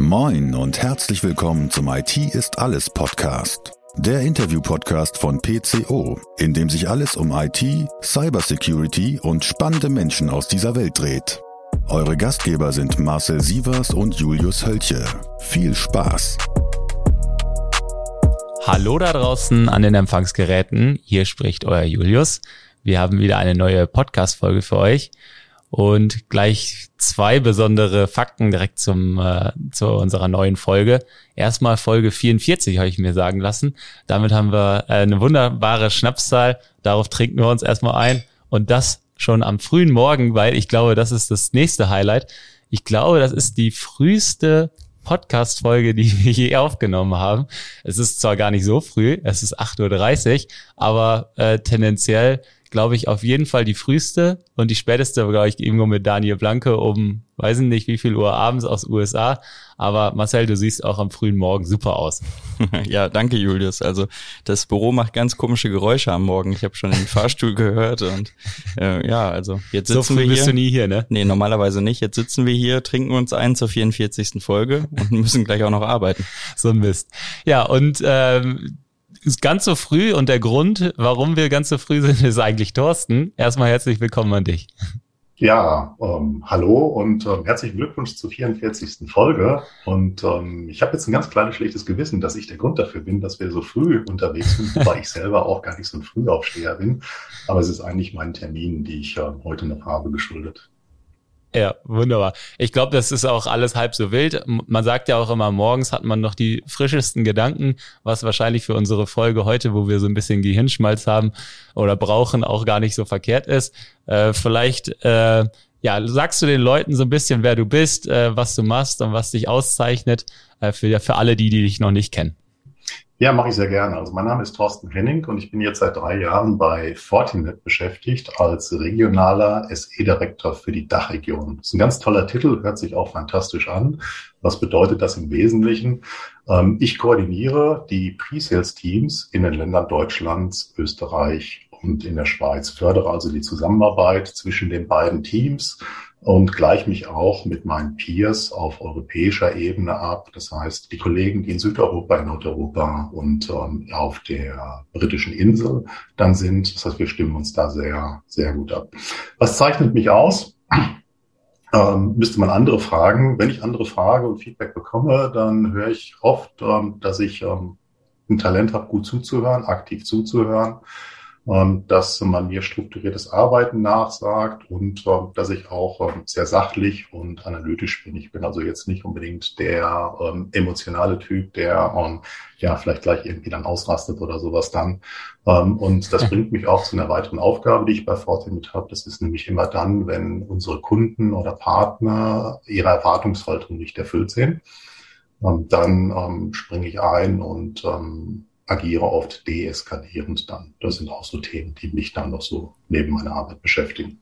Moin und herzlich willkommen zum IT ist alles Podcast. Der Interview-Podcast von PCO, in dem sich alles um IT, Cybersecurity und spannende Menschen aus dieser Welt dreht. Eure Gastgeber sind Marcel Sievers und Julius Hölche. Viel Spaß! Hallo da draußen an den Empfangsgeräten. Hier spricht euer Julius. Wir haben wieder eine neue Podcast-Folge für euch und gleich zwei besondere Fakten direkt zum äh, zu unserer neuen Folge. Erstmal Folge 44 habe ich mir sagen lassen. Damit haben wir äh, eine wunderbare Schnapszahl. Darauf trinken wir uns erstmal ein und das schon am frühen Morgen, weil ich glaube, das ist das nächste Highlight. Ich glaube, das ist die früheste Podcast-Folge, die wir je aufgenommen haben. Es ist zwar gar nicht so früh, es ist 8.30 Uhr, aber äh, tendenziell glaube ich, auf jeden Fall die früheste und die späteste, glaube ich, irgendwo mit Daniel Blanke um, weiß nicht wie viel Uhr abends aus USA. Aber Marcel, du siehst auch am frühen Morgen super aus. Ja, danke Julius. Also das Büro macht ganz komische Geräusche am Morgen. Ich habe schon den Fahrstuhl gehört und äh, ja, also jetzt sitzen so früh wir hier. bist du nie hier, ne? Nee, normalerweise nicht. Jetzt sitzen wir hier, trinken uns ein zur 44. Folge und müssen gleich auch noch arbeiten. So ein Mist. Ja, und ähm, ist ganz so früh und der Grund, warum wir ganz so früh sind, ist eigentlich Thorsten. Erstmal herzlich willkommen an dich. Ja, ähm, hallo und ähm, herzlichen Glückwunsch zur 44. Folge. Und ähm, ich habe jetzt ein ganz kleines schlechtes Gewissen, dass ich der Grund dafür bin, dass wir so früh unterwegs sind, wobei ich selber auch gar nicht so ein Frühaufsteher bin. Aber es ist eigentlich meinen Terminen, die ich äh, heute noch habe, geschuldet. Ja, wunderbar. Ich glaube, das ist auch alles halb so wild. Man sagt ja auch immer, morgens hat man noch die frischesten Gedanken, was wahrscheinlich für unsere Folge heute, wo wir so ein bisschen Gehirnschmalz haben oder brauchen, auch gar nicht so verkehrt ist. Äh, vielleicht, äh, ja, sagst du den Leuten so ein bisschen, wer du bist, äh, was du machst und was dich auszeichnet, äh, für, für alle die, die dich noch nicht kennen. Ja, mache ich sehr gerne. Also mein Name ist Thorsten Henning und ich bin jetzt seit drei Jahren bei Fortinet beschäftigt als regionaler SE-Direktor für die Dachregion. Das ist ein ganz toller Titel, hört sich auch fantastisch an. Was bedeutet das im Wesentlichen? Ähm, ich koordiniere die Pre-Sales-Teams in den Ländern Deutschlands, Österreich und in der Schweiz, fördere also die Zusammenarbeit zwischen den beiden Teams und gleiche mich auch mit meinen Peers auf europäischer Ebene ab. Das heißt, die Kollegen, die in Südeuropa, in Nordeuropa und ähm, auf der britischen Insel dann sind. Das heißt, wir stimmen uns da sehr, sehr gut ab. Was zeichnet mich aus? Ähm, müsste man andere fragen. Wenn ich andere frage und Feedback bekomme, dann höre ich oft, ähm, dass ich ähm, ein Talent habe, gut zuzuhören, aktiv zuzuhören dass man mir strukturiertes Arbeiten nachsagt und ähm, dass ich auch ähm, sehr sachlich und analytisch bin. Ich bin also jetzt nicht unbedingt der emotionale Typ, der ja vielleicht gleich irgendwie dann ausrastet oder sowas dann. und das bringt mich auch zu einer weiteren Aufgabe, die ich bei Fortinet habe. Das ist nämlich immer dann, wenn unsere Kunden oder Partner ihre Erwartungshaltung nicht erfüllt sehen. dann springe ich ein und agiere oft deeskalierend dann. Das sind auch so Themen, die mich dann noch so neben meiner Arbeit beschäftigen.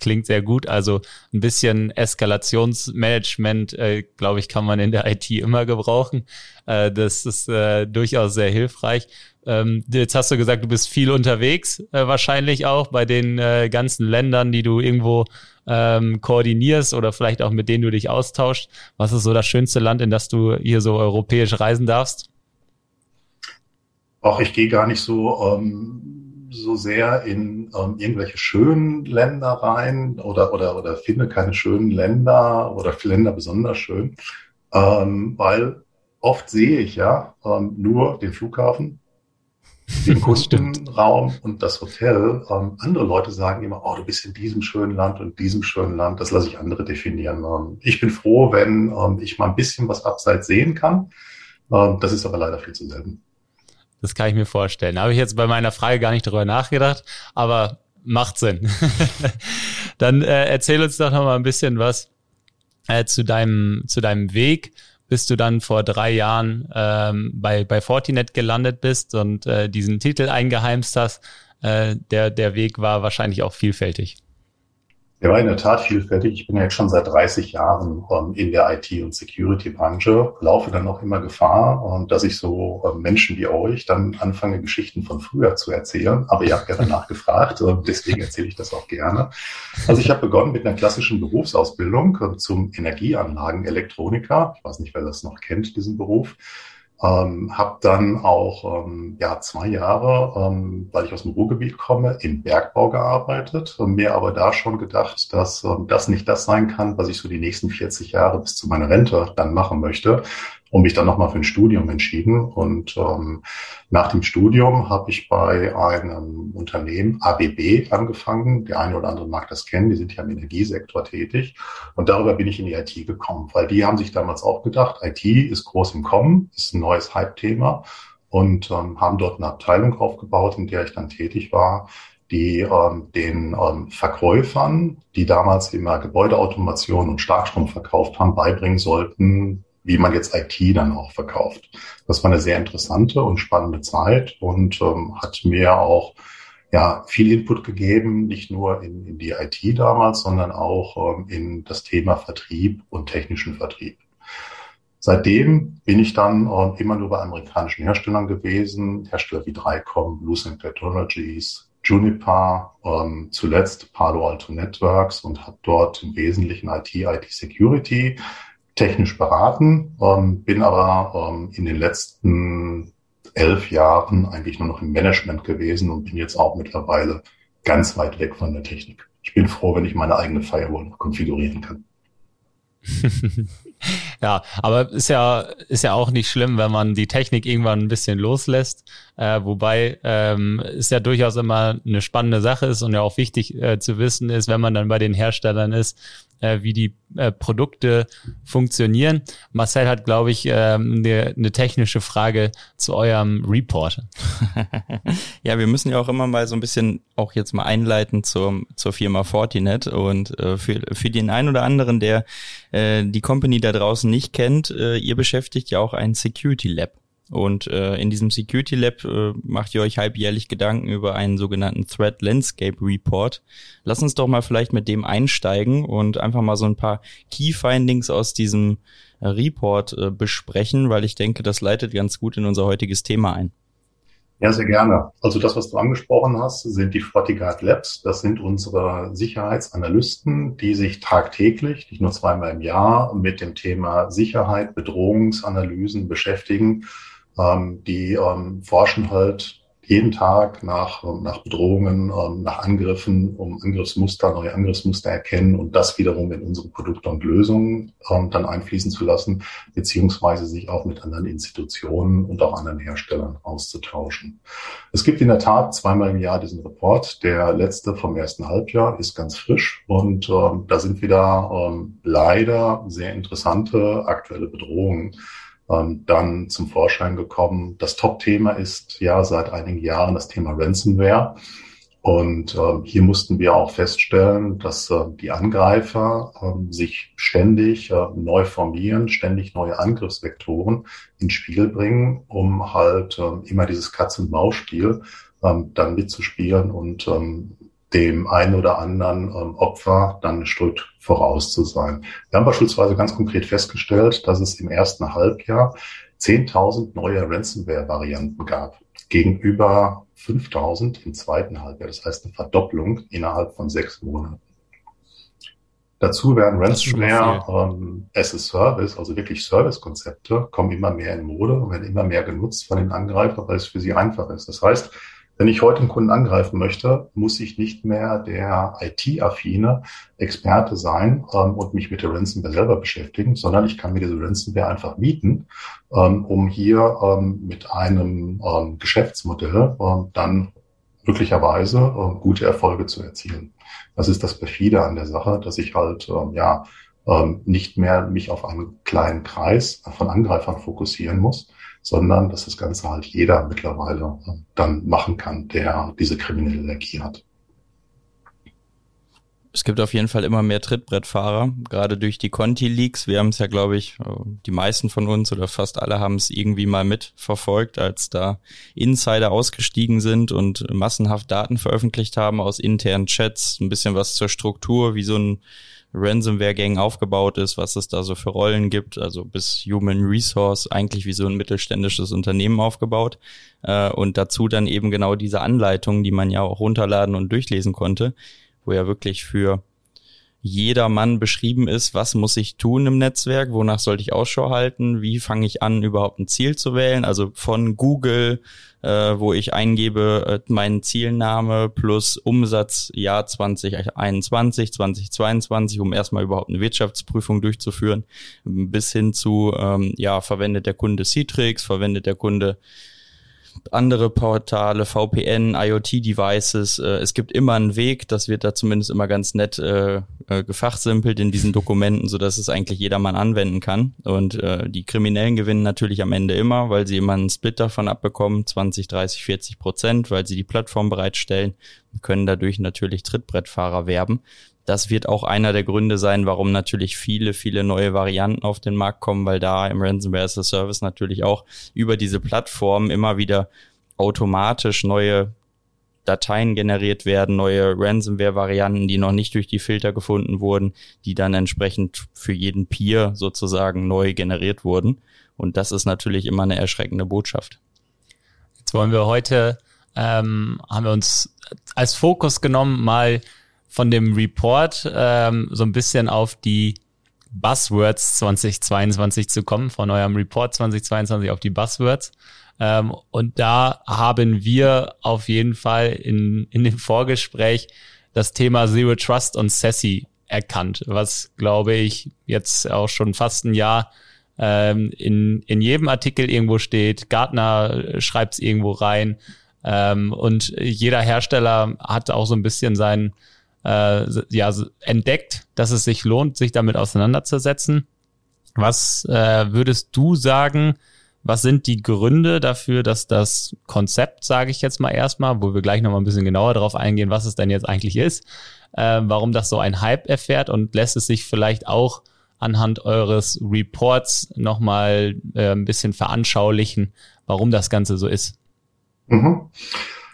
Klingt sehr gut. Also ein bisschen Eskalationsmanagement, äh, glaube ich, kann man in der IT immer gebrauchen. Äh, das ist äh, durchaus sehr hilfreich. Ähm, jetzt hast du gesagt, du bist viel unterwegs, äh, wahrscheinlich auch bei den äh, ganzen Ländern, die du irgendwo ähm, koordinierst oder vielleicht auch mit denen du dich austauschst. Was ist so das schönste Land, in das du hier so europäisch reisen darfst? Auch ich gehe gar nicht so, ähm, so sehr in ähm, irgendwelche schönen Länder rein oder, oder, oder finde keine schönen Länder oder Länder besonders schön, ähm, weil oft sehe ich ja ähm, nur den Flughafen, den Kundenraum und das Hotel. Ähm, andere Leute sagen immer, oh, du bist in diesem schönen Land und diesem schönen Land. Das lasse ich andere definieren. Ähm, ich bin froh, wenn ähm, ich mal ein bisschen was abseits sehen kann. Ähm, das ist aber leider viel zu selten. Das kann ich mir vorstellen. Da habe ich jetzt bei meiner Frage gar nicht drüber nachgedacht, aber macht Sinn. Dann äh, erzähl uns doch noch mal ein bisschen was äh, zu deinem zu deinem Weg, bis du dann vor drei Jahren ähm, bei bei Fortinet gelandet bist und äh, diesen Titel eingeheimst hast. Äh, der der Weg war wahrscheinlich auch vielfältig. Der war in der Tat vielfältig. Ich bin ja jetzt schon seit 30 Jahren ähm, in der IT- und Security-Branche, laufe dann auch immer Gefahr, ähm, dass ich so ähm, Menschen wie euch dann anfange, Geschichten von früher zu erzählen. Aber ihr habt ja danach gefragt, äh, deswegen erzähle ich das auch gerne. Also ich habe begonnen mit einer klassischen Berufsausbildung äh, zum Energieanlagen-Elektroniker. Ich weiß nicht, wer das noch kennt, diesen Beruf. Ähm, habe dann auch ähm, ja zwei Jahre, ähm, weil ich aus dem Ruhrgebiet komme, im Bergbau gearbeitet. Mir aber da schon gedacht, dass ähm, das nicht das sein kann, was ich so die nächsten 40 Jahre bis zu meiner Rente dann machen möchte und mich dann nochmal für ein Studium entschieden. Und ähm, nach dem Studium habe ich bei einem Unternehmen ABB angefangen. Der eine oder andere mag das kennen, die sind ja im Energiesektor tätig. Und darüber bin ich in die IT gekommen, weil die haben sich damals auch gedacht, IT ist groß im Kommen, ist ein neues Hype-Thema und ähm, haben dort eine Abteilung aufgebaut, in der ich dann tätig war, die ähm, den ähm, Verkäufern, die damals immer Gebäudeautomation und Starkstrom verkauft haben, beibringen sollten, wie man jetzt IT dann auch verkauft. Das war eine sehr interessante und spannende Zeit und ähm, hat mir auch ja viel Input gegeben, nicht nur in, in die IT damals, sondern auch ähm, in das Thema Vertrieb und technischen Vertrieb. Seitdem bin ich dann äh, immer nur bei amerikanischen Herstellern gewesen, Hersteller wie Drycom, Lucent Technologies, Juniper, ähm, zuletzt Palo Alto Networks und habe dort im Wesentlichen IT, IT Security technisch beraten, ähm, bin aber ähm, in den letzten elf Jahren eigentlich nur noch im Management gewesen und bin jetzt auch mittlerweile ganz weit weg von der Technik. Ich bin froh, wenn ich meine eigene Firewall konfigurieren kann. ja, aber ist ja, ist ja auch nicht schlimm, wenn man die Technik irgendwann ein bisschen loslässt. Äh, wobei ähm, ist ja durchaus immer eine spannende Sache ist und ja auch wichtig äh, zu wissen ist, wenn man dann bei den Herstellern ist, äh, wie die äh, Produkte funktionieren. Marcel hat, glaube ich, eine, eine technische Frage zu eurem Report. ja, wir müssen ja auch immer mal so ein bisschen auch jetzt mal einleiten zur, zur Firma Fortinet und äh, für, für den einen oder anderen, der äh, die Company da draußen nicht kennt, äh, ihr beschäftigt ja auch ein Security Lab. Und äh, in diesem Security Lab äh, macht ihr euch halbjährlich Gedanken über einen sogenannten Threat Landscape Report. Lass uns doch mal vielleicht mit dem einsteigen und einfach mal so ein paar Key Findings aus diesem äh, Report äh, besprechen, weil ich denke, das leitet ganz gut in unser heutiges Thema ein. Ja, sehr gerne. Also das, was du angesprochen hast, sind die FortiGuard Labs. Das sind unsere Sicherheitsanalysten, die sich tagtäglich, nicht nur zweimal im Jahr, mit dem Thema Sicherheit, Bedrohungsanalysen beschäftigen ähm, die ähm, forschen halt jeden Tag nach, ähm, nach Bedrohungen, ähm, nach Angriffen, um Angriffsmuster, neue Angriffsmuster erkennen und das wiederum in unsere Produkte und Lösungen ähm, dann einfließen zu lassen, beziehungsweise sich auch mit anderen Institutionen und auch anderen Herstellern auszutauschen. Es gibt in der Tat zweimal im Jahr diesen Report. Der letzte vom ersten Halbjahr ist ganz frisch und ähm, da sind wieder ähm, leider sehr interessante aktuelle Bedrohungen ähm, dann zum Vorschein gekommen. Das Top-Thema ist ja seit einigen Jahren das Thema Ransomware. Und äh, hier mussten wir auch feststellen, dass äh, die Angreifer äh, sich ständig äh, neu formieren, ständig neue Angriffsvektoren ins Spiel bringen, um halt äh, immer dieses Katz-und-Maus-Spiel ähm, dann mitzuspielen und ähm, dem einen oder anderen ähm, Opfer dann ein Stück voraus zu sein. Wir haben beispielsweise ganz konkret festgestellt, dass es im ersten Halbjahr 10.000 neue Ransomware-Varianten gab, gegenüber 5.000 im zweiten Halbjahr. Das heißt eine Verdopplung innerhalb von sechs Monaten. Dazu werden Ransomware ähm, as a Service, also wirklich Service-Konzepte, kommen immer mehr in Mode und werden immer mehr genutzt von den Angreifern, weil es für sie einfach ist. Das heißt, wenn ich heute einen Kunden angreifen möchte, muss ich nicht mehr der IT-affine Experte sein ähm, und mich mit der Ransomware selber beschäftigen, sondern ich kann mir diese Ransomware einfach mieten, ähm, um hier ähm, mit einem ähm, Geschäftsmodell ähm, dann möglicherweise äh, gute Erfolge zu erzielen. Das ist das Perfide an der Sache, dass ich halt ähm, ja nicht mehr mich auf einen kleinen Kreis von Angreifern fokussieren muss, sondern dass das Ganze halt jeder mittlerweile dann machen kann, der diese kriminelle Energie hat. Es gibt auf jeden Fall immer mehr Trittbrettfahrer, gerade durch die Conti-Leaks. Wir haben es ja, glaube ich, die meisten von uns oder fast alle haben es irgendwie mal mitverfolgt, als da Insider ausgestiegen sind und massenhaft Daten veröffentlicht haben aus internen Chats, ein bisschen was zur Struktur, wie so ein Ransomware-Gang aufgebaut ist, was es da so für Rollen gibt, also bis Human Resource, eigentlich wie so ein mittelständisches Unternehmen aufgebaut. Äh, und dazu dann eben genau diese Anleitungen, die man ja auch runterladen und durchlesen konnte, wo ja wirklich für jeder Mann beschrieben ist, was muss ich tun im Netzwerk, wonach sollte ich Ausschau halten, wie fange ich an, überhaupt ein Ziel zu wählen, also von Google, äh, wo ich eingebe äh, meinen Zielname plus Umsatz Jahr 2021, 2022, um erstmal überhaupt eine Wirtschaftsprüfung durchzuführen, bis hin zu, ähm, ja, verwendet der Kunde Citrix, verwendet der Kunde andere Portale, VPN, IoT-Devices. Äh, es gibt immer einen Weg, das wird da zumindest immer ganz nett äh, äh, gefachsimpelt in diesen Dokumenten, so dass es eigentlich jedermann anwenden kann. Und äh, die Kriminellen gewinnen natürlich am Ende immer, weil sie immer einen Split davon abbekommen, 20, 30, 40 Prozent, weil sie die Plattform bereitstellen können dadurch natürlich Trittbrettfahrer werben das wird auch einer der Gründe sein, warum natürlich viele, viele neue Varianten auf den Markt kommen, weil da im Ransomware as a Service natürlich auch über diese Plattform immer wieder automatisch neue Dateien generiert werden, neue Ransomware-Varianten, die noch nicht durch die Filter gefunden wurden, die dann entsprechend für jeden Peer sozusagen neu generiert wurden. Und das ist natürlich immer eine erschreckende Botschaft. Jetzt wollen wir heute, ähm, haben wir uns als Fokus genommen, mal von dem Report ähm, so ein bisschen auf die Buzzwords 2022 zu kommen, von eurem Report 2022 auf die Buzzwords. Ähm, und da haben wir auf jeden Fall in, in dem Vorgespräch das Thema Zero Trust und Sassy erkannt, was glaube ich jetzt auch schon fast ein Jahr ähm, in, in jedem Artikel irgendwo steht. Gartner schreibt es irgendwo rein. Ähm, und jeder Hersteller hat auch so ein bisschen seinen äh, ja, entdeckt, dass es sich lohnt, sich damit auseinanderzusetzen. Was äh, würdest du sagen, was sind die Gründe dafür, dass das Konzept, sage ich jetzt mal erstmal, wo wir gleich nochmal ein bisschen genauer darauf eingehen, was es denn jetzt eigentlich ist, äh, warum das so ein Hype erfährt und lässt es sich vielleicht auch anhand eures Reports nochmal äh, ein bisschen veranschaulichen, warum das Ganze so ist? Mhm.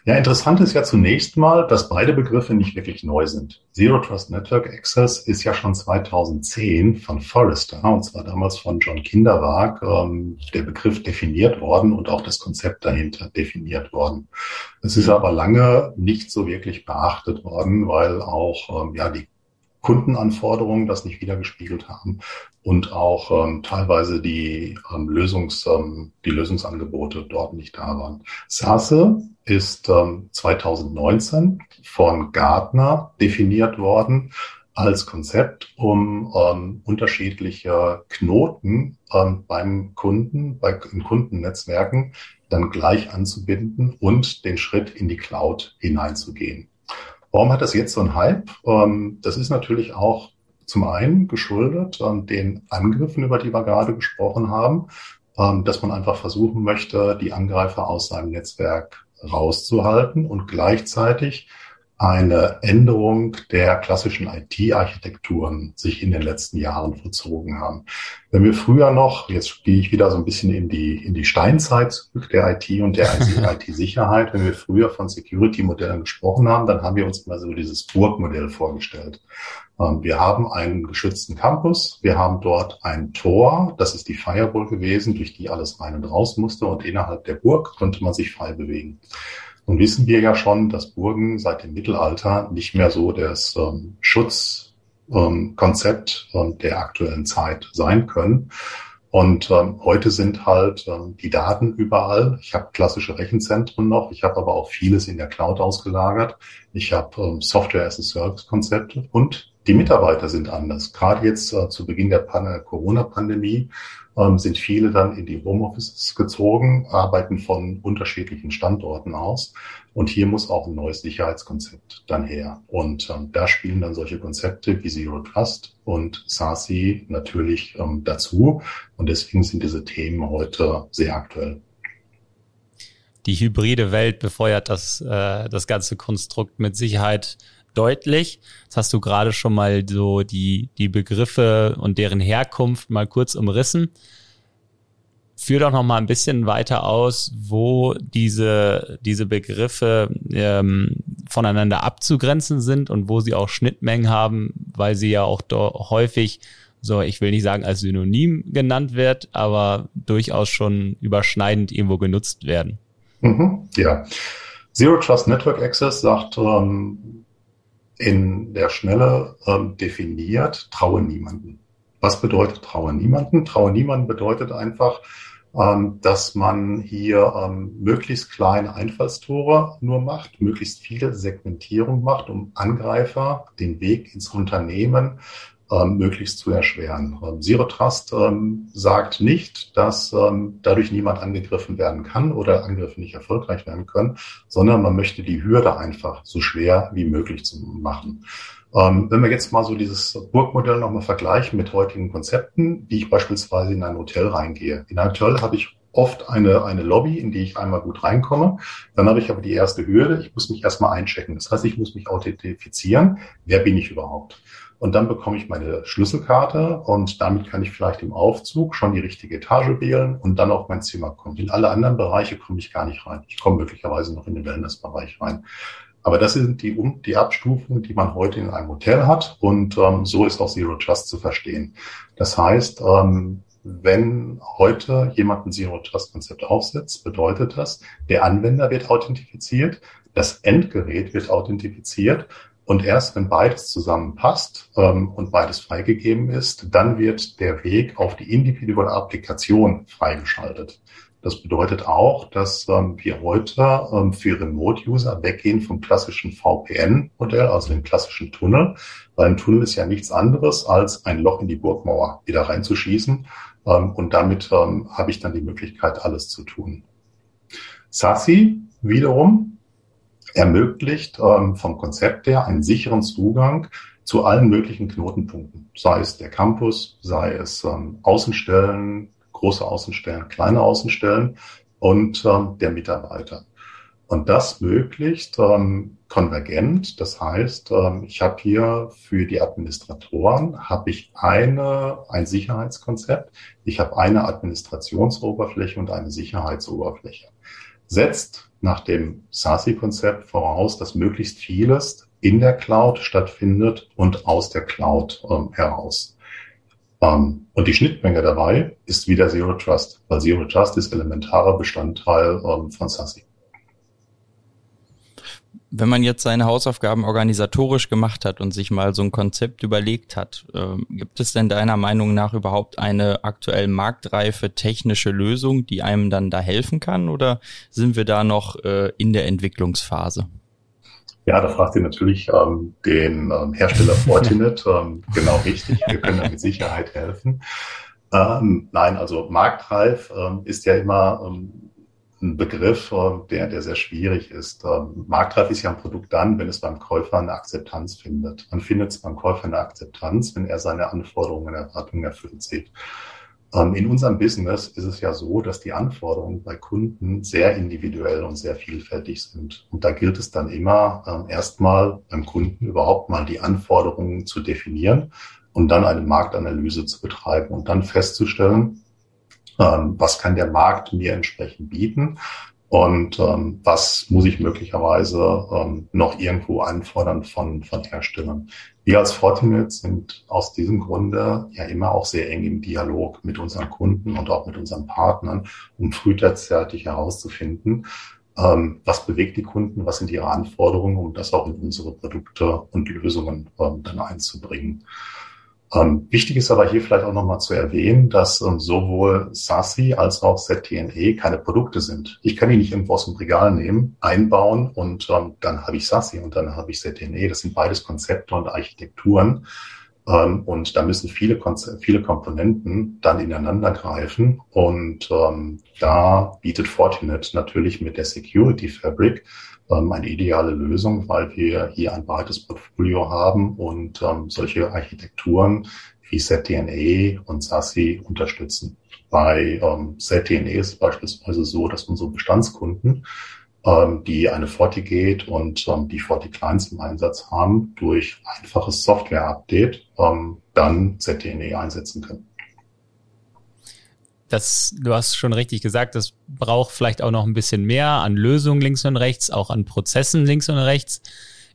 Ja, interessant ist ja zunächst mal, dass beide Begriffe nicht wirklich neu sind. Zero Trust Network Access ist ja schon 2010 von Forrester, und zwar damals von John Kinderwag, ähm, der Begriff definiert worden und auch das Konzept dahinter definiert worden. Es ist aber lange nicht so wirklich beachtet worden, weil auch ähm, ja die Kundenanforderungen das nicht wiedergespiegelt haben und auch ähm, teilweise die ähm, Lösungs, ähm, die Lösungsangebote dort nicht da waren. SASE ist ähm, 2019 von Gartner definiert worden als Konzept, um ähm, unterschiedliche Knoten ähm, beim Kunden, bei Kundennetzwerken dann gleich anzubinden und den Schritt in die Cloud hineinzugehen. Warum hat das jetzt so einen Hype? Ähm, das ist natürlich auch zum einen geschuldet ähm, den Angriffen, über die wir gerade gesprochen haben, ähm, dass man einfach versuchen möchte, die Angreifer aus seinem Netzwerk rauszuhalten und gleichzeitig eine Änderung der klassischen IT-Architekturen sich in den letzten Jahren vollzogen haben. Wenn wir früher noch, jetzt gehe ich wieder so ein bisschen in die, in die Steinzeit zurück der IT und der IT-Sicherheit, wenn wir früher von Security-Modellen gesprochen haben, dann haben wir uns immer so dieses Burgmodell vorgestellt. Ähm, wir haben einen geschützten Campus, wir haben dort ein Tor, das ist die Firewall gewesen, durch die alles rein und raus musste und innerhalb der Burg konnte man sich frei bewegen. Nun wissen wir ja schon, dass Burgen seit dem Mittelalter nicht mehr so das ähm, Schutzkonzept ähm, der aktuellen Zeit sein können. Und ähm, heute sind halt ähm, die Daten überall. Ich habe klassische Rechenzentren noch, ich habe aber auch vieles in der Cloud ausgelagert. Ich habe ähm, Software as a Service Konzepte und die Mitarbeiter sind anders. Gerade jetzt äh, zu Beginn der Corona-Pandemie ähm, sind viele dann in die Homeoffices gezogen, arbeiten von unterschiedlichen Standorten aus. Und hier muss auch ein neues Sicherheitskonzept dann her. Und ähm, da spielen dann solche Konzepte wie Zero Trust und SASI natürlich ähm, dazu. Und deswegen sind diese Themen heute sehr aktuell. Die hybride Welt befeuert das, äh, das ganze Konstrukt mit Sicherheit deutlich. Das hast du gerade schon mal so die, die Begriffe und deren Herkunft mal kurz umrissen. Führ doch noch mal ein bisschen weiter aus, wo diese, diese Begriffe ähm, voneinander abzugrenzen sind und wo sie auch Schnittmengen haben, weil sie ja auch häufig so, ich will nicht sagen als Synonym genannt wird, aber durchaus schon überschneidend irgendwo genutzt werden. Mhm, ja. Zero Trust Network Access sagt ähm, in der Schnelle ähm, definiert, traue niemanden. Was bedeutet traue niemanden? Traue niemanden bedeutet einfach, ähm, dass man hier ähm, möglichst kleine Einfallstore nur macht, möglichst viele Segmentierung macht, um Angreifer den Weg ins Unternehmen ähm, möglichst zu erschweren. Ähm, Zero Trust ähm, sagt nicht, dass ähm, dadurch niemand angegriffen werden kann oder Angriffe nicht erfolgreich werden können, sondern man möchte die Hürde einfach so schwer wie möglich zu machen. Ähm, wenn wir jetzt mal so dieses Burgmodell nochmal vergleichen mit heutigen Konzepten, wie ich beispielsweise in ein Hotel reingehe. In ein Hotel habe ich oft eine, eine Lobby, in die ich einmal gut reinkomme. Dann habe ich aber die erste Hürde. Ich muss mich erstmal einchecken. Das heißt, ich muss mich authentifizieren. Wer bin ich überhaupt? Und dann bekomme ich meine Schlüsselkarte und damit kann ich vielleicht im Aufzug schon die richtige Etage wählen und dann auf mein Zimmer kommen. In alle anderen Bereiche komme ich gar nicht rein. Ich komme möglicherweise noch in den Wellnessbereich rein. Aber das sind die, die Abstufungen, die man heute in einem Hotel hat und ähm, so ist auch Zero Trust zu verstehen. Das heißt, ähm, wenn heute jemand ein Zero Trust Konzept aufsetzt, bedeutet das, der Anwender wird authentifiziert, das Endgerät wird authentifiziert und erst wenn beides zusammenpasst ähm, und beides freigegeben ist, dann wird der Weg auf die individuelle Applikation freigeschaltet. Das bedeutet auch, dass ähm, wir heute ähm, für Remote-User weggehen vom klassischen VPN-Modell, also dem klassischen Tunnel, weil ein Tunnel ist ja nichts anderes als ein Loch in die Burgmauer wieder reinzuschießen. Ähm, und damit ähm, habe ich dann die Möglichkeit, alles zu tun. SASI wiederum ermöglicht ähm, vom Konzept her einen sicheren Zugang zu allen möglichen Knotenpunkten, sei es der Campus, sei es ähm, Außenstellen, große Außenstellen, kleine Außenstellen und ähm, der Mitarbeiter. Und das möglichst ähm, konvergent. Das heißt, ähm, ich habe hier für die Administratoren habe ich eine ein Sicherheitskonzept. Ich habe eine Administrationsoberfläche und eine Sicherheitsoberfläche. Setzt nach dem SASI-Konzept voraus, dass möglichst vieles in der Cloud stattfindet und aus der Cloud ähm, heraus. Ähm, und die Schnittmenge dabei ist wieder Zero Trust, weil Zero Trust ist elementarer Bestandteil ähm, von SASI. Wenn man jetzt seine Hausaufgaben organisatorisch gemacht hat und sich mal so ein Konzept überlegt hat, äh, gibt es denn deiner Meinung nach überhaupt eine aktuell marktreife technische Lösung, die einem dann da helfen kann oder sind wir da noch äh, in der Entwicklungsphase? Ja, da fragt ihr natürlich ähm, den ähm, Hersteller Fortinet. ähm, genau richtig, wir können da mit Sicherheit helfen. Ähm, nein, also marktreif ähm, ist ja immer ähm, ein Begriff, äh, der, der sehr schwierig ist. Ähm, Marktreif ist ja ein Produkt dann, wenn es beim Käufer eine Akzeptanz findet. Man findet es beim Käufer eine Akzeptanz, wenn er seine Anforderungen und Erwartungen erfüllt sieht. Ähm, in unserem Business ist es ja so, dass die Anforderungen bei Kunden sehr individuell und sehr vielfältig sind. Und da gilt es dann immer, ähm, erstmal beim Kunden überhaupt mal die Anforderungen zu definieren und dann eine Marktanalyse zu betreiben und dann festzustellen, was kann der Markt mir entsprechend bieten und ähm, was muss ich möglicherweise ähm, noch irgendwo anfordern von, von Herstellern. Wir als Fortinet sind aus diesem Grunde ja immer auch sehr eng im Dialog mit unseren Kunden und auch mit unseren Partnern, um frühzeitig herauszufinden, ähm, was bewegt die Kunden, was sind ihre Anforderungen, um das auch in unsere Produkte und Lösungen ähm, dann einzubringen. Ähm, wichtig ist aber hier vielleicht auch nochmal zu erwähnen, dass ähm, sowohl SASI als auch ZTNE keine Produkte sind. Ich kann die nicht irgendwo aus dem Regal nehmen, einbauen und ähm, dann habe ich SASI und dann habe ich ZTNE. Das sind beides Konzepte und Architekturen. Ähm, und da müssen viele, viele Komponenten dann ineinander greifen. Und ähm, da bietet Fortinet natürlich mit der Security Fabric eine ideale Lösung, weil wir hier ein breites Portfolio haben und ähm, solche Architekturen wie ZDNA und SASI unterstützen. Bei ähm, ZDNA ist es beispielsweise so, dass unsere Bestandskunden ähm, die eine FortiGate und ähm, die FortiClients im Einsatz haben, durch einfaches Software-Update ähm, dann ZTNE einsetzen können. Das, du hast schon richtig gesagt, das braucht vielleicht auch noch ein bisschen mehr an Lösungen links und rechts, auch an Prozessen links und rechts.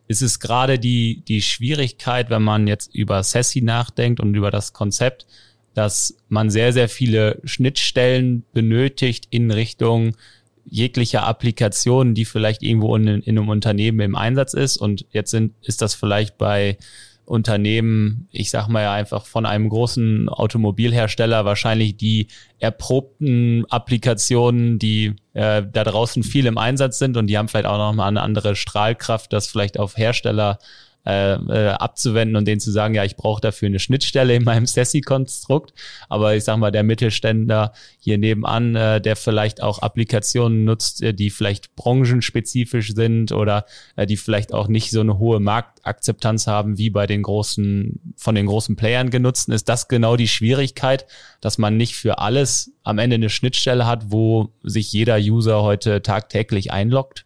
Ist es gerade die, die Schwierigkeit, wenn man jetzt über SESI nachdenkt und über das Konzept, dass man sehr, sehr viele Schnittstellen benötigt in Richtung jeglicher Applikation, die vielleicht irgendwo in, in, einem Unternehmen im Einsatz ist. Und jetzt sind, ist das vielleicht bei Unternehmen, ich sag mal ja einfach von einem großen Automobilhersteller wahrscheinlich die erprobten Applikationen, die äh, da draußen viel im Einsatz sind und die haben vielleicht auch noch mal eine andere Strahlkraft, das vielleicht auf Hersteller äh, äh, abzuwenden und denen zu sagen, ja, ich brauche dafür eine Schnittstelle in meinem SESI-Konstrukt. Aber ich sag mal, der Mittelständler hier nebenan, äh, der vielleicht auch Applikationen nutzt, äh, die vielleicht branchenspezifisch sind oder äh, die vielleicht auch nicht so eine hohe Marktakzeptanz haben wie bei den großen, von den großen Playern genutzten, ist das genau die Schwierigkeit, dass man nicht für alles am Ende eine Schnittstelle hat, wo sich jeder User heute tagtäglich einloggt?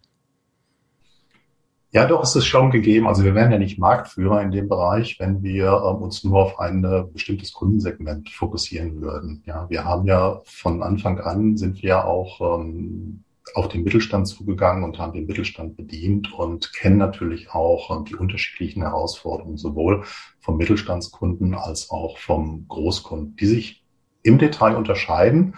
Ja, doch, es ist schon gegeben. Also wir wären ja nicht Marktführer in dem Bereich, wenn wir ähm, uns nur auf ein äh, bestimmtes Kundensegment fokussieren würden. Ja, wir haben ja von Anfang an sind wir auch ähm, auf den Mittelstand zugegangen und haben den Mittelstand bedient und kennen natürlich auch ähm, die unterschiedlichen Herausforderungen sowohl vom Mittelstandskunden als auch vom Großkunden, die sich im Detail unterscheiden.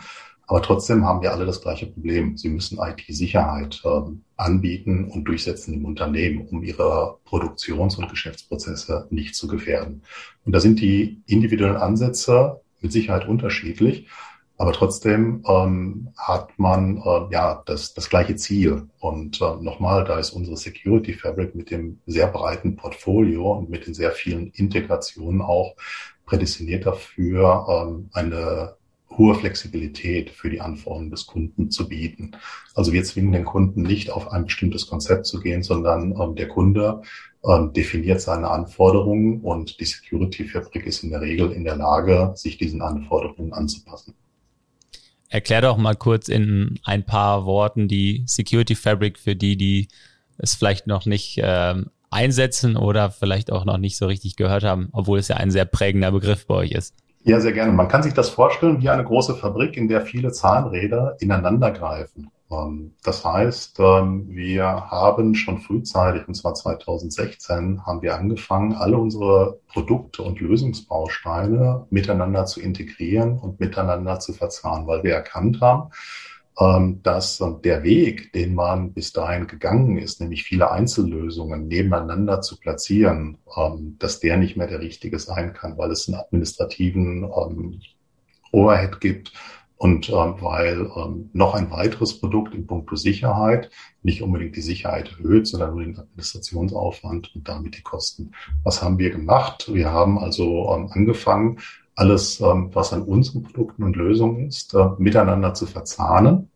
Aber trotzdem haben wir alle das gleiche Problem. Sie müssen IT-Sicherheit äh, anbieten und durchsetzen im Unternehmen, um ihre Produktions- und Geschäftsprozesse nicht zu gefährden. Und da sind die individuellen Ansätze mit Sicherheit unterschiedlich. Aber trotzdem ähm, hat man äh, ja das, das gleiche Ziel. Und äh, nochmal, da ist unsere Security Fabric mit dem sehr breiten Portfolio und mit den sehr vielen Integrationen auch prädestiniert dafür, ähm, eine hohe Flexibilität für die Anforderungen des Kunden zu bieten. Also wir zwingen den Kunden nicht auf ein bestimmtes Konzept zu gehen, sondern ähm, der Kunde ähm, definiert seine Anforderungen und die Security Fabrik ist in der Regel in der Lage, sich diesen Anforderungen anzupassen. Erklär doch mal kurz in ein paar Worten die Security Fabric für die, die es vielleicht noch nicht ähm, einsetzen oder vielleicht auch noch nicht so richtig gehört haben, obwohl es ja ein sehr prägender Begriff bei euch ist. Ja, sehr gerne. Man kann sich das vorstellen wie eine große Fabrik, in der viele Zahnräder ineinander greifen. Ähm, das heißt, ähm, wir haben schon frühzeitig, und zwar 2016, haben wir angefangen, alle unsere Produkte und Lösungsbausteine miteinander zu integrieren und miteinander zu verzahnen, weil wir erkannt haben, dass der Weg, den man bis dahin gegangen ist, nämlich viele Einzellösungen nebeneinander zu platzieren, ähm, dass der nicht mehr der richtige sein kann, weil es einen administrativen ähm, Overhead gibt und weil noch ein weiteres Produkt in puncto Sicherheit nicht unbedingt die Sicherheit erhöht, sondern nur den Administrationsaufwand und damit die Kosten. Was haben wir gemacht? Wir haben also angefangen, alles, was an unseren Produkten und Lösungen ist, äh, miteinander zu verzahnen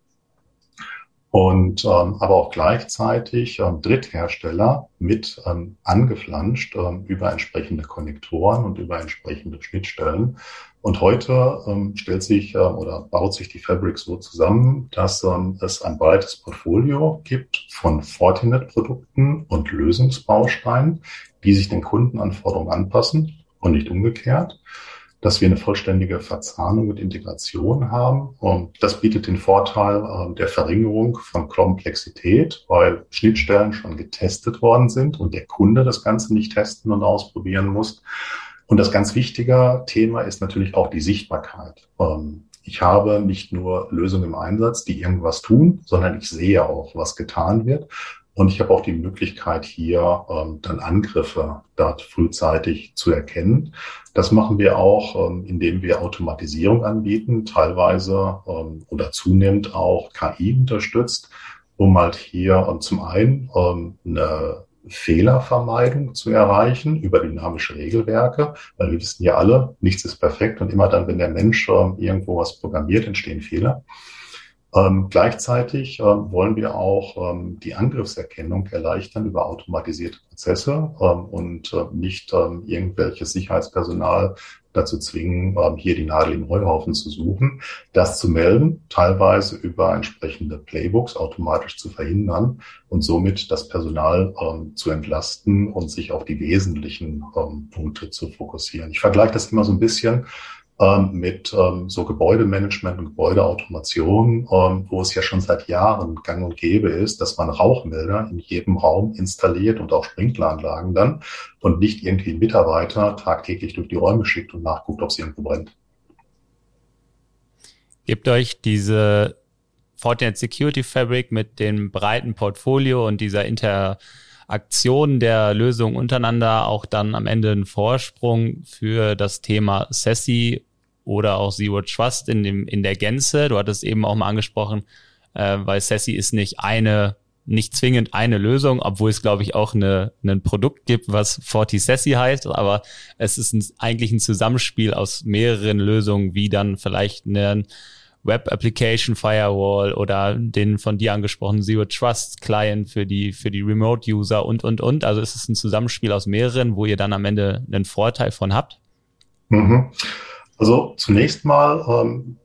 und ähm, aber auch gleichzeitig ähm, Dritthersteller mit ähm, angeflanscht ähm, über entsprechende Konnektoren und über entsprechende Schnittstellen. Und heute ähm, stellt sich äh, oder baut sich die Fabric so zusammen, dass ähm, es ein breites Portfolio gibt von Fortinet-Produkten und Lösungsbausteinen, die sich den Kundenanforderungen anpassen und nicht umgekehrt dass wir eine vollständige Verzahnung und Integration haben. Und das bietet den Vorteil äh, der Verringerung von Komplexität, weil Schnittstellen schon getestet worden sind und der Kunde das Ganze nicht testen und ausprobieren muss. Und das ganz wichtige Thema ist natürlich auch die Sichtbarkeit. Ähm, ich habe nicht nur Lösungen im Einsatz, die irgendwas tun, sondern ich sehe auch, was getan wird. Und ich habe auch die Möglichkeit, hier ähm, dann Angriffe dort frühzeitig zu erkennen. Das machen wir auch, ähm, indem wir Automatisierung anbieten, teilweise ähm, oder zunehmend auch KI unterstützt, um halt hier ähm, zum einen ähm, eine Fehlervermeidung zu erreichen über dynamische Regelwerke, weil wir wissen ja alle, nichts ist perfekt und immer dann, wenn der Mensch ähm, irgendwo was programmiert, entstehen Fehler. Ähm, gleichzeitig ähm, wollen wir auch ähm, die Angriffserkennung erleichtern über automatisierte Prozesse ähm, und äh, nicht ähm, irgendwelches Sicherheitspersonal dazu zwingen, ähm, hier die Nadel im Heuhaufen zu suchen, das zu melden, teilweise über entsprechende Playbooks automatisch zu verhindern und somit das Personal zu entlasten und sich auf die wesentlichen Punkte zu fokussieren. Ich vergleiche das immer so ein bisschen mit ähm, so Gebäudemanagement und Gebäudeautomation, ähm, wo es ja schon seit Jahren gang und gäbe ist, dass man Rauchmelder in jedem Raum installiert und auch Sprinkleranlagen dann und nicht irgendwie Mitarbeiter tagtäglich durch die Räume schickt und nachguckt, ob es irgendwo brennt. Gebt euch diese Fortinet Security Fabric mit dem breiten Portfolio und dieser Interaktion der Lösungen untereinander auch dann am Ende einen Vorsprung für das Thema SASE oder auch Zero Trust in dem in der Gänze. Du hattest eben auch mal angesprochen, äh, weil SASE ist nicht eine nicht zwingend eine Lösung, obwohl es, glaube ich, auch eine, ein Produkt gibt, was Forti Sassy heißt, aber es ist ein, eigentlich ein Zusammenspiel aus mehreren Lösungen, wie dann vielleicht ein Web Application Firewall oder den von dir angesprochenen Zero Trust Client für die, für die Remote User und, und, und. Also es ist ein Zusammenspiel aus mehreren, wo ihr dann am Ende einen Vorteil von habt. Mhm. Also zunächst mal ähm,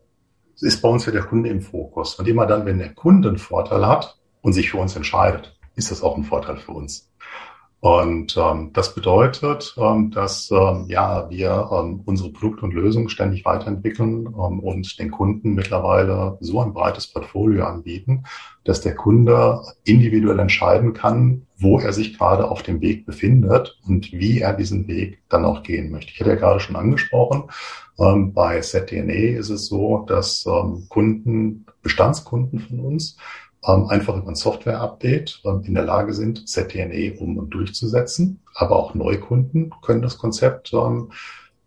ist bei uns ja der Kunde im Fokus. Und immer dann, wenn der Kunde einen Vorteil hat und sich für uns entscheidet, ist das auch ein Vorteil für uns. Und ähm, das bedeutet, ähm, dass ähm, ja wir ähm, unsere Produkte und Lösungen ständig weiterentwickeln ähm, und den Kunden mittlerweile so ein breites Portfolio anbieten, dass der Kunde individuell entscheiden kann, wo er sich gerade auf dem Weg befindet und wie er diesen Weg dann auch gehen möchte. Ich hatte ja gerade schon angesprochen, ähm, bei ZDNA ist es so, dass ähm, Kunden, Bestandskunden von uns, einfach über ein Software-Update ähm, in der Lage sind, ZTNE um und durchzusetzen. Aber auch Neukunden können das Konzept ähm,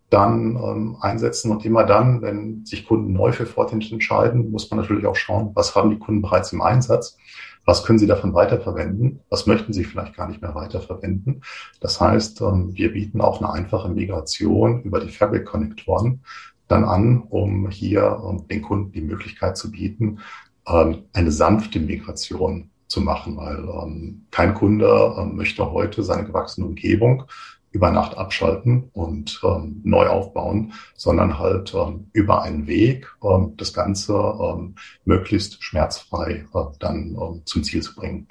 dann ähm, einsetzen. Und immer dann, wenn sich Kunden neu für Fortinet entscheiden, muss man natürlich auch schauen, was haben die Kunden bereits im Einsatz? Was können sie davon weiterverwenden? Was möchten sie vielleicht gar nicht mehr weiterverwenden? Das heißt, ähm, wir bieten auch eine einfache Migration über die Fabric-Konnektoren dann an, um hier ähm, den Kunden die Möglichkeit zu bieten, ähm, eine sanfte Migration zu machen, weil ähm, kein Kunde ähm, möchte heute seine gewachsene Umgebung über Nacht abschalten und ähm, neu aufbauen, sondern halt ähm, über einen Weg ähm, das Ganze ähm, möglichst schmerzfrei äh, dann ähm, zum Ziel zu bringen.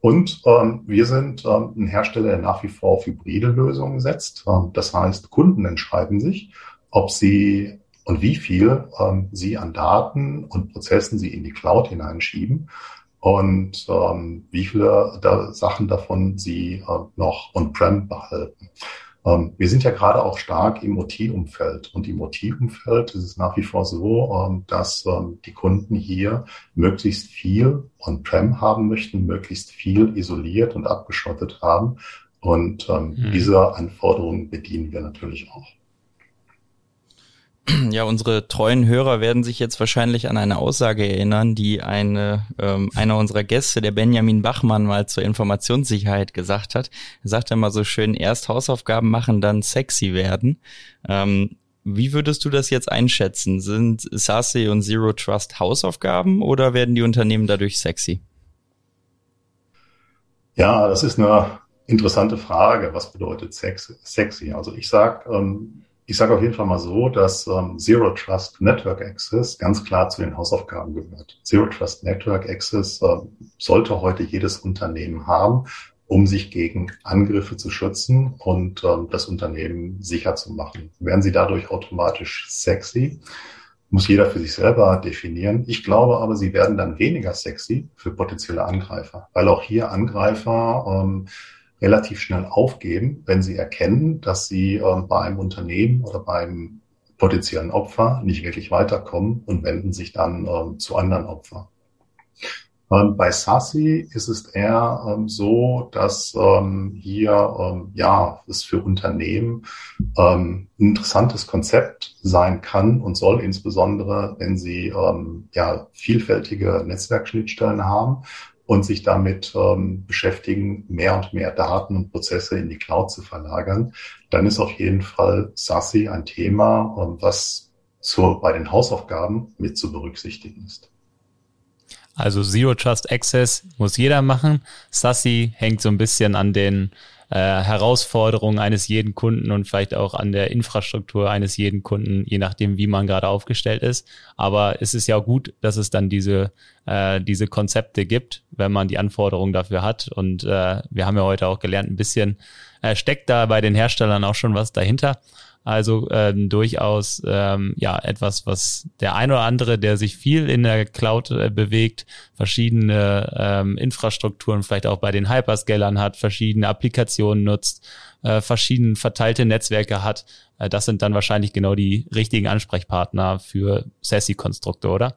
Und ähm, wir sind ähm, ein Hersteller, der nach wie vor auf hybride Lösungen setzt. Ähm, das heißt, Kunden entscheiden sich, ob sie und wie viel ähm, sie an Daten und Prozessen sie in die Cloud hineinschieben und ähm, wie viele da Sachen davon sie äh, noch on-prem behalten. Ähm, wir sind ja gerade auch stark im OT-Umfeld und im OT-Umfeld ist es nach wie vor so, ähm, dass ähm, die Kunden hier möglichst viel on-prem haben möchten, möglichst viel isoliert und abgeschottet haben und ähm, mhm. diese Anforderungen bedienen wir natürlich auch. Ja, unsere treuen Hörer werden sich jetzt wahrscheinlich an eine Aussage erinnern, die eine, ähm, einer unserer Gäste, der Benjamin Bachmann, mal zur Informationssicherheit gesagt hat. Er sagte mal so schön, erst Hausaufgaben machen, dann sexy werden. Ähm, wie würdest du das jetzt einschätzen? Sind SASE und Zero Trust Hausaufgaben oder werden die Unternehmen dadurch sexy? Ja, das ist eine interessante Frage. Was bedeutet sexy? Also ich sag, ähm, ich sage auf jeden Fall mal so, dass ähm, Zero Trust Network Access ganz klar zu den Hausaufgaben gehört. Zero Trust Network Access äh, sollte heute jedes Unternehmen haben, um sich gegen Angriffe zu schützen und ähm, das Unternehmen sicher zu machen. Werden sie dadurch automatisch sexy? Muss jeder für sich selber definieren. Ich glaube aber, sie werden dann weniger sexy für potenzielle Angreifer, weil auch hier Angreifer ähm, relativ schnell aufgeben, wenn sie erkennen, dass sie äh, bei einem Unternehmen oder beim potenziellen Opfer nicht wirklich weiterkommen und wenden sich dann ähm, zu anderen Opfern. Ähm, bei SASI ist es eher ähm, so, dass ähm, hier ähm, ja es für Unternehmen ähm, ein interessantes Konzept sein kann und soll, insbesondere wenn sie ähm, ja vielfältige Netzwerkschnittstellen haben und sich damit ähm, beschäftigen, mehr und mehr Daten und Prozesse in die Cloud zu verlagern, dann ist auf jeden Fall SASI ein Thema, ähm, was zur, bei den Hausaufgaben mit zu berücksichtigen ist. Also Zero Trust Access muss jeder machen. SASI hängt so ein bisschen an den äh, Herausforderungen eines jeden Kunden und vielleicht auch an der Infrastruktur eines jeden Kunden, je nachdem, wie man gerade aufgestellt ist. Aber es ist ja gut, dass es dann diese, äh, diese Konzepte gibt, wenn man die Anforderungen dafür hat. Und äh, wir haben ja heute auch gelernt, ein bisschen äh, steckt da bei den Herstellern auch schon was dahinter. Also ähm, durchaus ähm, ja etwas, was der ein oder andere, der sich viel in der Cloud äh, bewegt, verschiedene ähm, Infrastrukturen vielleicht auch bei den Hyperscalern hat, verschiedene Applikationen nutzt, äh, verschiedene verteilte Netzwerke hat. Äh, das sind dann wahrscheinlich genau die richtigen Ansprechpartner für SASE-Konstrukte, oder?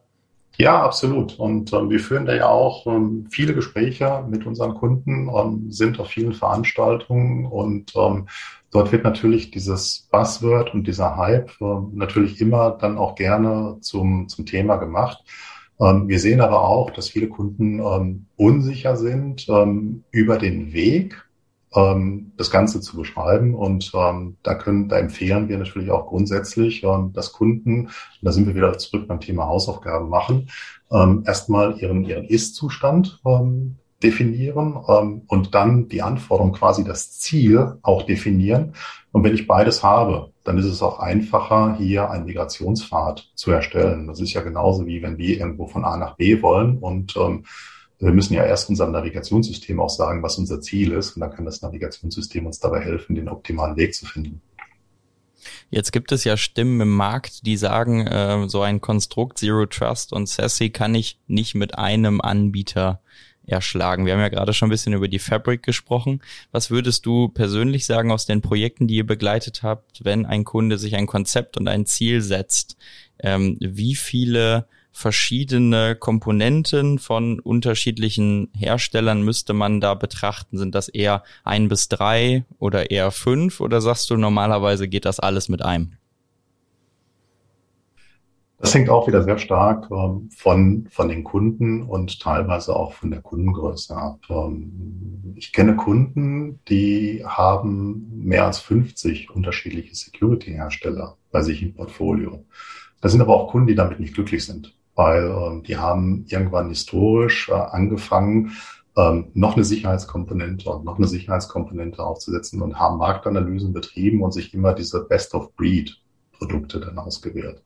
Ja, absolut. Und ähm, wir führen da ja auch ähm, viele Gespräche mit unseren Kunden, ähm, sind auf vielen Veranstaltungen und ähm, Dort wird natürlich dieses Buzzword und dieser Hype äh, natürlich immer dann auch gerne zum, zum Thema gemacht. Ähm, wir sehen aber auch, dass viele Kunden ähm, unsicher sind über den Weg, ähm, das Ganze zu beschreiben. Und ähm, da können, da empfehlen wir natürlich auch grundsätzlich, ähm, dass Kunden, und da sind wir wieder zurück beim Thema Hausaufgaben machen, erstmal ihren, ihren Ist-Zustand definieren ähm, und dann die Anforderung, quasi das Ziel auch definieren. Und wenn ich beides habe, dann ist es auch einfacher, hier einen Migrationspfad zu erstellen. Das ist ja genauso wie wenn wir irgendwo von A nach B wollen und ähm, wir müssen ja erst unserem Navigationssystem auch sagen, was unser Ziel ist. Und dann kann das Navigationssystem uns dabei helfen, den optimalen Weg zu finden. Jetzt gibt es ja Stimmen im Markt, die sagen, äh, so ein Konstrukt Zero Trust und SASE kann ich nicht mit einem Anbieter erschlagen. Wir haben ja gerade schon ein bisschen über die Fabric gesprochen. Was würdest du persönlich sagen aus den Projekten, die ihr begleitet habt, wenn ein Kunde sich ein Konzept und ein Ziel setzt? Ähm, wie viele verschiedene Komponenten von unterschiedlichen Herstellern müsste man da betrachten? Sind das eher ein bis drei oder eher fünf? Oder sagst du, normalerweise geht das alles mit einem? Das hängt auch wieder sehr stark ähm, von, von den Kunden und teilweise auch von der Kundengröße ab. Ähm, ich kenne Kunden, die haben mehr als 50 unterschiedliche Security-Hersteller bei sich im Portfolio. Das sind aber auch Kunden, die damit nicht glücklich sind, weil ähm, die haben irgendwann historisch äh, angefangen, ähm, noch eine Sicherheitskomponente und noch eine Sicherheitskomponente aufzusetzen und haben Marktanalysen betrieben und sich immer diese Best-of-Breed Produkte dann ausgewählt.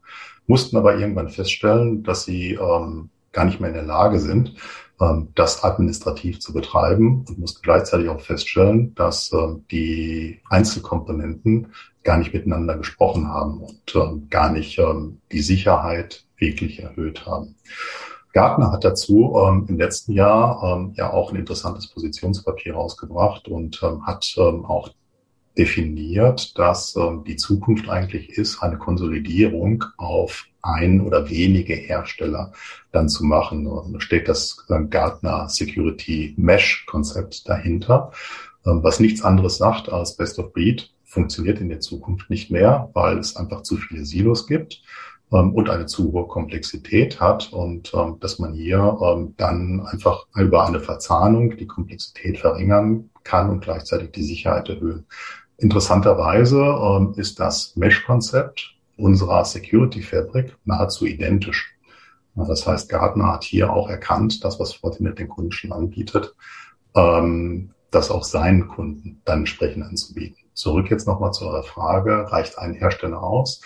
Mussten aber irgendwann feststellen, dass sie ähm, gar nicht mehr in der Lage sind, ähm, das administrativ zu betreiben und mussten gleichzeitig auch feststellen, dass ähm, die Einzelkomponenten gar nicht miteinander gesprochen haben und ähm, gar nicht ähm, die Sicherheit wirklich erhöht haben. Gartner hat dazu ähm, im letzten Jahr ähm, ja auch ein interessantes Positionspapier rausgebracht und ähm, hat ähm, auch definiert, dass äh, die Zukunft eigentlich ist, eine Konsolidierung auf ein oder wenige Hersteller dann zu machen. Da steht das äh, Gartner Security Mesh Konzept dahinter, was nichts anderes sagt als Best of Breed funktioniert in der Zukunft nicht mehr, weil es einfach zu viele Silos gibt ähm, und eine zu hohe Komplexität hat und ähm, dass man hier ähm, dann einfach über eine Verzahnung die Komplexität verringern kann und gleichzeitig die Sicherheit erhöhen. Interessanterweise ähm, ist das Mesh-Konzept unserer Security Fabric nahezu identisch. Das heißt, Gartner hat hier auch erkannt, das, was Fortinet den Kunden schon anbietet, ähm, das auch seinen Kunden dann entsprechend anzubieten. Zurück jetzt nochmal zu eurer Frage, reicht ein Hersteller aus?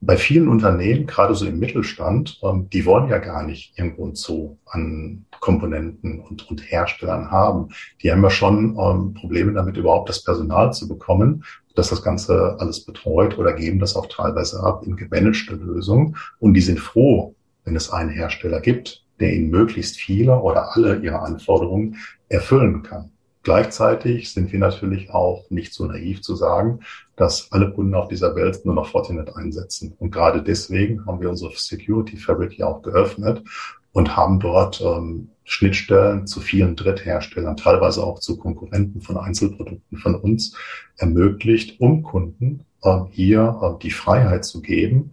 Bei vielen Unternehmen, gerade so im Mittelstand, ähm, die wollen ja gar nicht irgendwo ein Zoo an Komponenten und, und Herstellern haben. Die haben ja schon ähm, Probleme damit, überhaupt das Personal zu bekommen, dass das Ganze alles betreut oder geben das auch teilweise ab in gemanagte Lösungen. Und die sind froh, wenn es einen Hersteller gibt, der ihnen möglichst viele oder alle ihre Anforderungen erfüllen kann. Gleichzeitig sind wir natürlich auch nicht so naiv zu sagen, dass alle Kunden auf dieser Welt nur noch Fortinet einsetzen. Und gerade deswegen haben wir unsere Security Fabric ja auch geöffnet und haben dort ähm, Schnittstellen zu vielen Drittherstellern, teilweise auch zu Konkurrenten von Einzelprodukten von uns ermöglicht, um Kunden ähm, hier ähm, die Freiheit zu geben,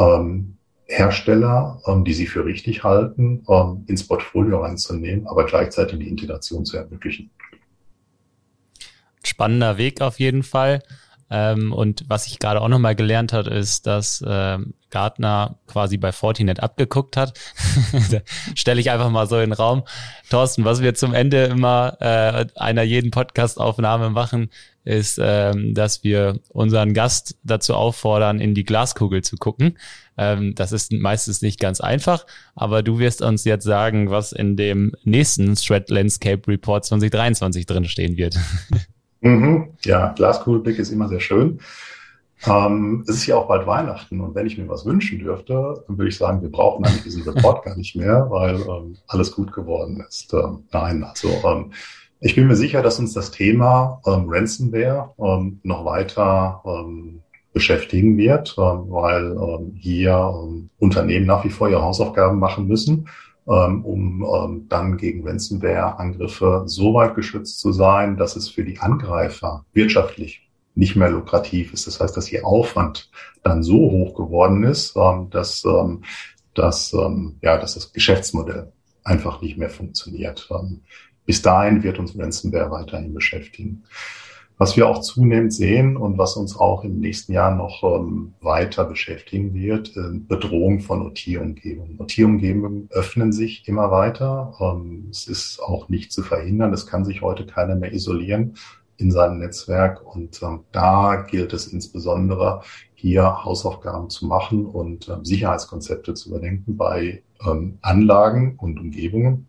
ähm, Hersteller, ähm, die sie für richtig halten, ähm, ins Portfolio reinzunehmen, aber gleichzeitig die Integration zu ermöglichen spannender Weg auf jeden Fall. Ähm, und was ich gerade auch nochmal gelernt hat, ist, dass ähm, Gartner quasi bei Fortinet abgeguckt hat. Stelle ich einfach mal so in den Raum. Thorsten, was wir zum Ende immer äh, einer jeden Podcast-Aufnahme machen, ist, ähm, dass wir unseren Gast dazu auffordern, in die Glaskugel zu gucken. Ähm, das ist meistens nicht ganz einfach, aber du wirst uns jetzt sagen, was in dem nächsten Threat Landscape Report 2023 drin stehen wird. Mhm. Ja, Glaskugelblick ist immer sehr schön. Ähm, es ist ja auch bald Weihnachten und wenn ich mir was wünschen dürfte, dann würde ich sagen, wir brauchen eigentlich diesen Report gar nicht mehr, weil ähm, alles gut geworden ist. Ähm, nein, also ähm, ich bin mir sicher, dass uns das Thema ähm, Ransomware ähm, noch weiter beschäftigen wird, weil hier Unternehmen nach wie vor ihre Hausaufgaben machen müssen um ähm, dann gegen Ransomware-Angriffe so weit geschützt zu sein, dass es für die Angreifer wirtschaftlich nicht mehr lukrativ ist. Das heißt, dass ihr Aufwand dann so hoch geworden ist, ähm, dass, dass, ja, dass das Geschäftsmodell einfach nicht mehr funktioniert. Bis dahin wird uns Ransomware weiterhin beschäftigen. Was wir auch zunehmend sehen und was uns auch im nächsten Jahr noch ähm, weiter beschäftigen wird, äh, Bedrohung von OT-Umgebungen. OT-Umgebungen öffnen sich immer weiter. Ähm, es ist auch nicht zu verhindern. Es kann sich heute keiner mehr isolieren in seinem Netzwerk. Und ähm, da gilt es insbesondere, hier Hausaufgaben zu machen und ähm, Sicherheitskonzepte zu überdenken bei ähm, Anlagen und Umgebungen,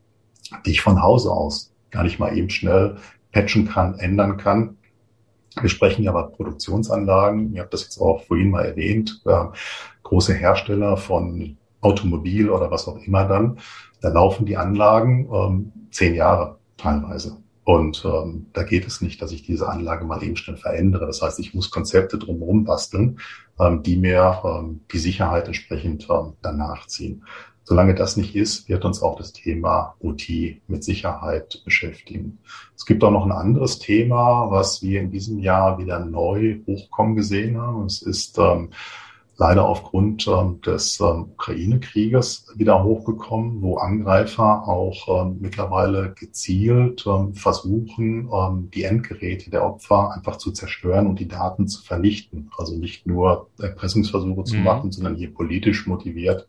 die ich von Hause aus gar nicht mal eben schnell patchen kann, ändern kann wir sprechen ja über Produktionsanlagen. Ihr habt das jetzt auch vorhin mal erwähnt. Äh, große Hersteller von Automobil oder was auch immer dann. Da laufen die Anlagen ähm, zehn Jahre teilweise. Und ähm, da geht es nicht, dass ich diese Anlage mal eben schnell verändere. Das heißt, ich muss Konzepte drumherum basteln, ähm, die mir ähm, die Sicherheit entsprechend ähm, danach ziehen. Solange das nicht ist, wird uns auch das Thema OT mit Sicherheit beschäftigen. Es gibt auch noch ein anderes Thema, was wir in diesem Jahr wieder neu hochkommen gesehen haben. Es ist ähm, leider aufgrund ähm, des ähm, Ukraine-Krieges wieder hochgekommen, wo Angreifer auch ähm, mittlerweile gezielt ähm, versuchen, ähm, die Endgeräte der Opfer einfach zu zerstören und die Daten zu vernichten. Also nicht nur Erpressungsversuche mhm. zu machen, sondern hier politisch motiviert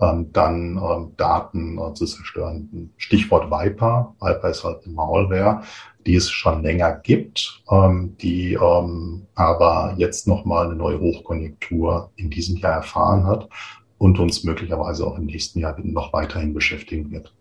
ähm, dann ähm, Daten äh, zu zerstören. Stichwort Viper. Viper ist halt eine Malware, die es schon länger gibt, ähm, die ähm, aber jetzt nochmal eine neue Hochkonjunktur in diesem Jahr erfahren hat und uns möglicherweise auch im nächsten Jahr noch weiterhin beschäftigen wird.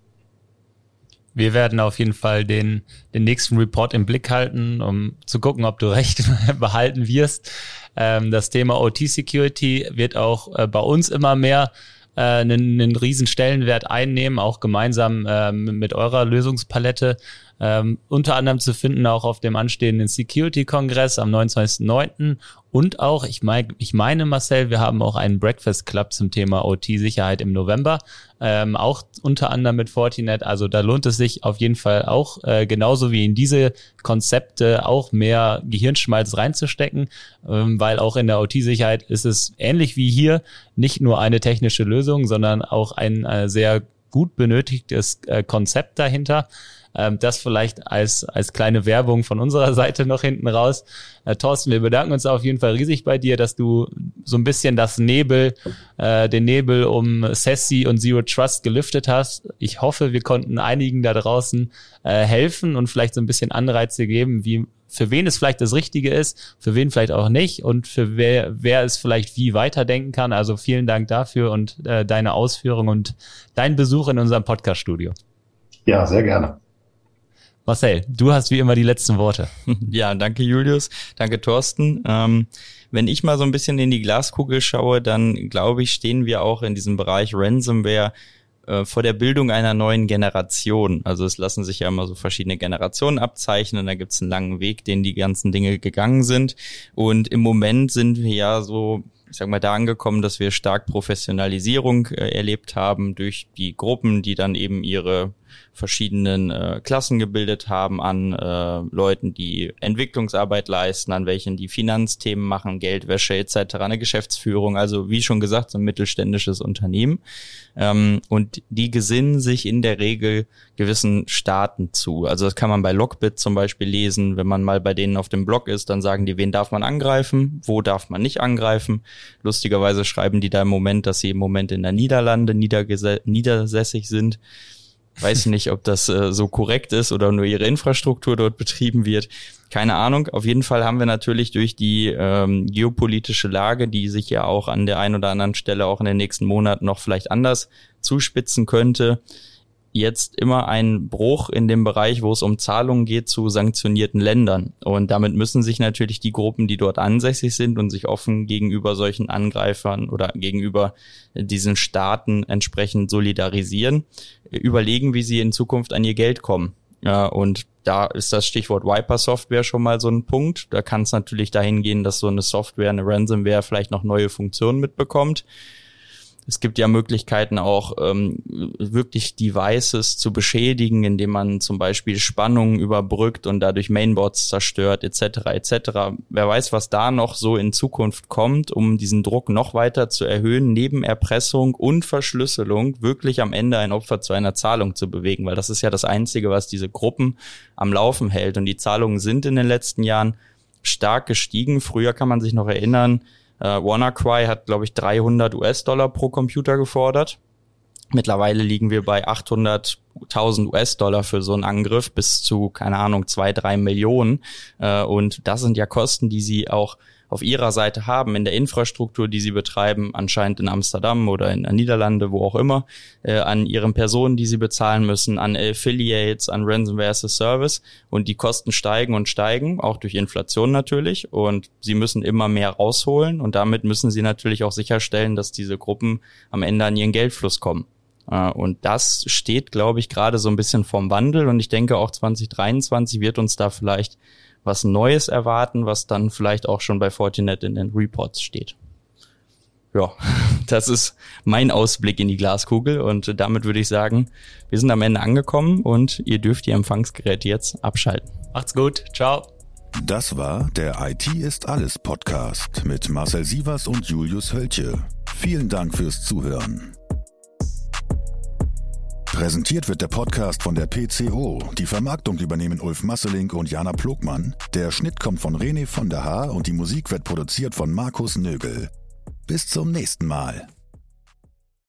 Wir werden auf jeden Fall den, den nächsten Report im Blick halten, um zu gucken, ob du recht behalten wirst. Ähm, das Thema OT-Security wird auch äh, bei uns immer mehr äh, einen, einen riesen Stellenwert einnehmen, auch gemeinsam äh, mit eurer Lösungspalette. Ähm, unter anderem zu finden auch auf dem anstehenden Security-Kongress am 29.09. Und auch, ich, mein, ich meine, Marcel, wir haben auch einen Breakfast Club zum Thema OT-Sicherheit im November. Ähm, auch unter anderem mit Fortinet. Also da lohnt es sich auf jeden Fall auch, äh, genauso wie in diese Konzepte auch mehr Gehirnschmalz reinzustecken, ähm, weil auch in der OT-Sicherheit ist es ähnlich wie hier nicht nur eine technische Lösung, sondern auch ein äh, sehr gut benötigtes äh, Konzept dahinter. Ähm, das vielleicht als, als kleine Werbung von unserer Seite noch hinten raus. Äh, Thorsten, wir bedanken uns auf jeden Fall riesig bei dir, dass du so ein bisschen das Nebel, äh, den Nebel um Sassy und Zero Trust gelüftet hast. Ich hoffe, wir konnten einigen da draußen äh, helfen und vielleicht so ein bisschen Anreize geben, wie für wen es vielleicht das Richtige ist, für wen vielleicht auch nicht und für wer, wer es vielleicht wie weiterdenken kann. Also vielen Dank dafür und äh, deine Ausführung und dein Besuch in unserem Podcast-Studio. Ja, sehr gerne. Marcel, du hast wie immer die letzten Worte. Ja, danke Julius, danke Thorsten. Ähm, wenn ich mal so ein bisschen in die Glaskugel schaue, dann glaube ich, stehen wir auch in diesem Bereich Ransomware äh, vor der Bildung einer neuen Generation. Also es lassen sich ja immer so verschiedene Generationen abzeichnen. Da gibt es einen langen Weg, den die ganzen Dinge gegangen sind. Und im Moment sind wir ja so ich sag mal, da angekommen, dass wir stark Professionalisierung äh, erlebt haben durch die Gruppen, die dann eben ihre verschiedenen äh, Klassen gebildet haben, an äh, Leuten, die Entwicklungsarbeit leisten, an welchen die Finanzthemen machen, Geldwäsche etc., eine Geschäftsführung, also wie schon gesagt, so ein mittelständisches Unternehmen. Ähm, und die gesinnen sich in der Regel gewissen Staaten zu. Also das kann man bei Lockbit zum Beispiel lesen. Wenn man mal bei denen auf dem Blog ist, dann sagen die, wen darf man angreifen, wo darf man nicht angreifen. Lustigerweise schreiben die da im Moment, dass sie im Moment in der Niederlande niedersässig sind. Weiß nicht, ob das äh, so korrekt ist oder nur ihre Infrastruktur dort betrieben wird. Keine Ahnung. Auf jeden Fall haben wir natürlich durch die ähm, geopolitische Lage, die sich ja auch an der einen oder anderen Stelle auch in den nächsten Monaten noch vielleicht anders zuspitzen könnte, jetzt immer ein Bruch in dem Bereich, wo es um Zahlungen geht zu sanktionierten Ländern. Und damit müssen sich natürlich die Gruppen, die dort ansässig sind und sich offen gegenüber solchen Angreifern oder gegenüber diesen Staaten entsprechend solidarisieren, überlegen, wie sie in Zukunft an ihr Geld kommen. Ja, und da ist das Stichwort Wiper Software schon mal so ein Punkt. Da kann es natürlich dahin gehen, dass so eine Software, eine Ransomware vielleicht noch neue Funktionen mitbekommt es gibt ja Möglichkeiten auch ähm, wirklich Devices zu beschädigen, indem man zum Beispiel Spannungen überbrückt und dadurch Mainboards zerstört etc. etc. Wer weiß, was da noch so in Zukunft kommt, um diesen Druck noch weiter zu erhöhen, neben Erpressung und Verschlüsselung wirklich am Ende ein Opfer zu einer Zahlung zu bewegen, weil das ist ja das Einzige, was diese Gruppen am Laufen hält. Und die Zahlungen sind in den letzten Jahren stark gestiegen. Früher kann man sich noch erinnern, äh, WannaCry hat, glaube ich, 300 US-Dollar pro Computer gefordert. Mittlerweile liegen wir bei 800.000 US-Dollar für so einen Angriff bis zu, keine Ahnung, zwei, drei Millionen. Äh, und das sind ja Kosten, die sie auch auf ihrer Seite haben, in der Infrastruktur, die sie betreiben, anscheinend in Amsterdam oder in den Niederlande, wo auch immer, äh, an ihren Personen, die sie bezahlen müssen, an Affiliates, an Ransomware as a Service. Und die Kosten steigen und steigen, auch durch Inflation natürlich. Und sie müssen immer mehr rausholen. Und damit müssen sie natürlich auch sicherstellen, dass diese Gruppen am Ende an ihren Geldfluss kommen. Äh, und das steht, glaube ich, gerade so ein bisschen vorm Wandel. Und ich denke auch 2023 wird uns da vielleicht was Neues erwarten, was dann vielleicht auch schon bei Fortinet in den Reports steht. Ja, das ist mein Ausblick in die Glaskugel und damit würde ich sagen, wir sind am Ende angekommen und ihr dürft die Empfangsgeräte jetzt abschalten. Macht's gut, ciao. Das war der IT ist alles Podcast mit Marcel Sievers und Julius Hölche. Vielen Dank fürs Zuhören. Präsentiert wird der Podcast von der PCO. Die Vermarktung übernehmen Ulf Masselink und Jana Plogmann. Der Schnitt kommt von René von der Haar und die Musik wird produziert von Markus Nögel. Bis zum nächsten Mal.